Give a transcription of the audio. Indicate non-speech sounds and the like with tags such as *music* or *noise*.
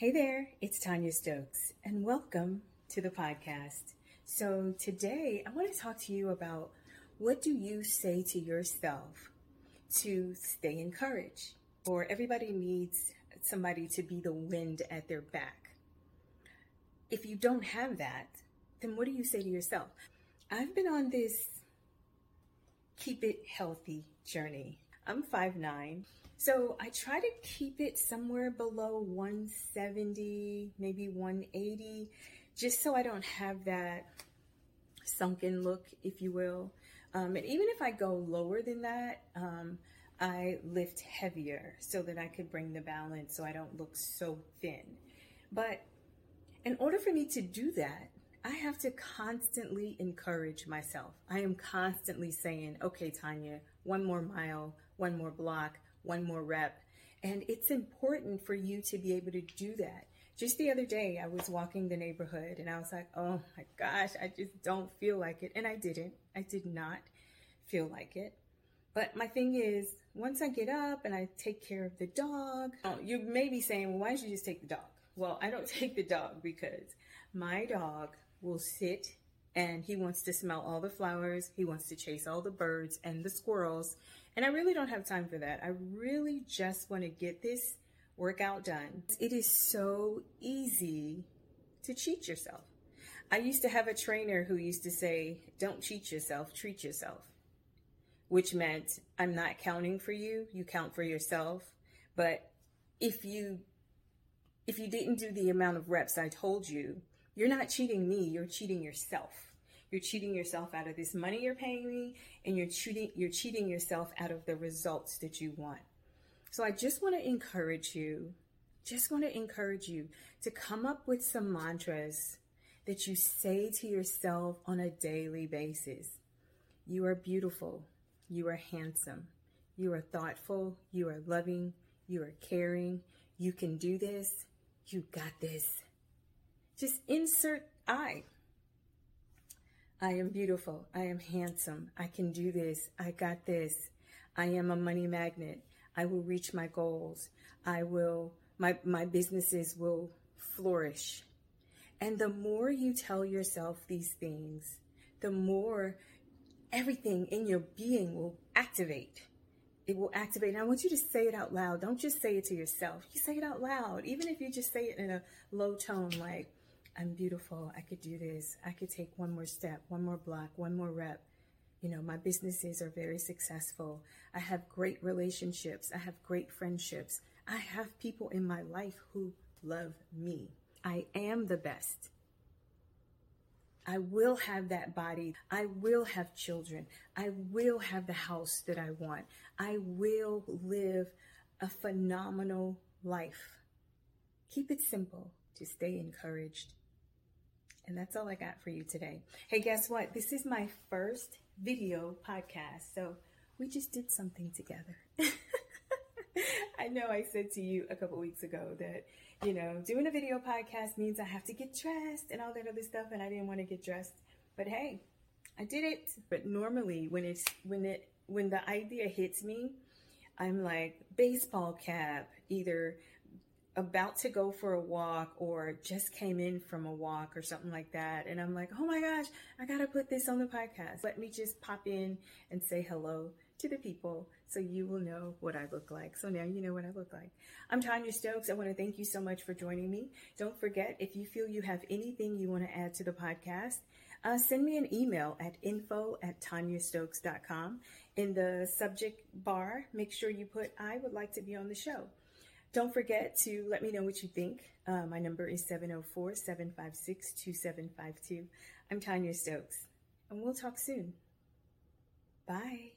Hey there, it's Tonya Stokes, and welcome to the podcast. So, today I want to talk to you about what do you say to yourself to stay encouraged? Or everybody needs somebody to be the wind at their back. If you don't have that, then what do you say to yourself? I've been on this keep it healthy journey. I'm 5'9 so I try to keep it somewhere below 170, maybe 180, just so I don't have that sunken look, if you will. Um, and even if I go lower than that, um, I lift heavier so that I could bring the balance so I don't look so thin. But in order for me to do that, I have to constantly encourage myself. I am constantly saying, okay, Tonya, one more mile, one more block, one more rep. And it's important for you to be able to do that. Just the other day, I was walking the neighborhood and I was like, oh my gosh, I just don't feel like it. And I didn't. I did not feel like it. But my thing is, once I get up and I take care of the dog, oh, you may be saying, well, why don't you just take the dog? Well, I don't *laughs* take the dog because my dog will sit and he wants to smell all the flowers. He wants to chase all the birds and the squirrels. And I really don't have time for that. I really just want to get this workout done. It is so easy to cheat yourself. I used to have a trainer who used to say, Don't cheat yourself, treat yourself, which meant I'm not counting for you, you count for yourself. But if you if you didn't do the amount of reps I told you, you're not cheating me, you're cheating yourself. You're cheating yourself out of this money you're paying me, and you're cheating you're cheating yourself out of the results that you want. So I just want to encourage you, just want to encourage you to come up with some mantras that you say to yourself on a daily basis. You are beautiful. You are handsome. You are thoughtful. You are loving. You are caring. You can do this. You got this. Just insert I. I am beautiful. I am handsome. I can do this. I got this. I am a money magnet. I will reach my goals. I will, my, my businesses will flourish. And the more you tell yourself these things, the more everything in your being will activate. It will activate. And I want you to say it out loud. Don't just say it to yourself. You say it out loud, even if you just say it in a low tone, like, I'm beautiful. I could do this. I could take one more step, one more block, one more rep. You know, my businesses are very successful. I have great relationships. I have great friendships. I have people in my life who love me. I am the best. I will have that body. I will have children. I will have the house that I want. I will live a phenomenal life. Keep it simple to stay encouraged and that's all I got for you today. Hey, guess what? This is my first video podcast. So we just did something together. *laughs* I know I said to you a couple weeks ago that, you know, doing a video podcast means I have to get dressed and all that other stuff, and I didn't want to get dressed. But hey, I did it. But normally when it's when it when the idea hits me, I'm like baseball cap, either about to go for a walk or just came in from a walk or something like that. And I'm like, oh my gosh, I got to put this on the podcast. Let me just pop in and say hello to the people so you will know what I look like. So now you know what I look like. I'm Tonya Stokes. I want to thank you so much for joining me. Don't forget, if you feel you have anything you want to add to the podcast, uh, send me an email at info at tonyastokes.com. In the subject bar, make sure you put, I would like to be on the show. Don't forget to let me know what you think. Uh, my number is 704 756 2752. I'm Tonya Stokes, and we'll talk soon. Bye.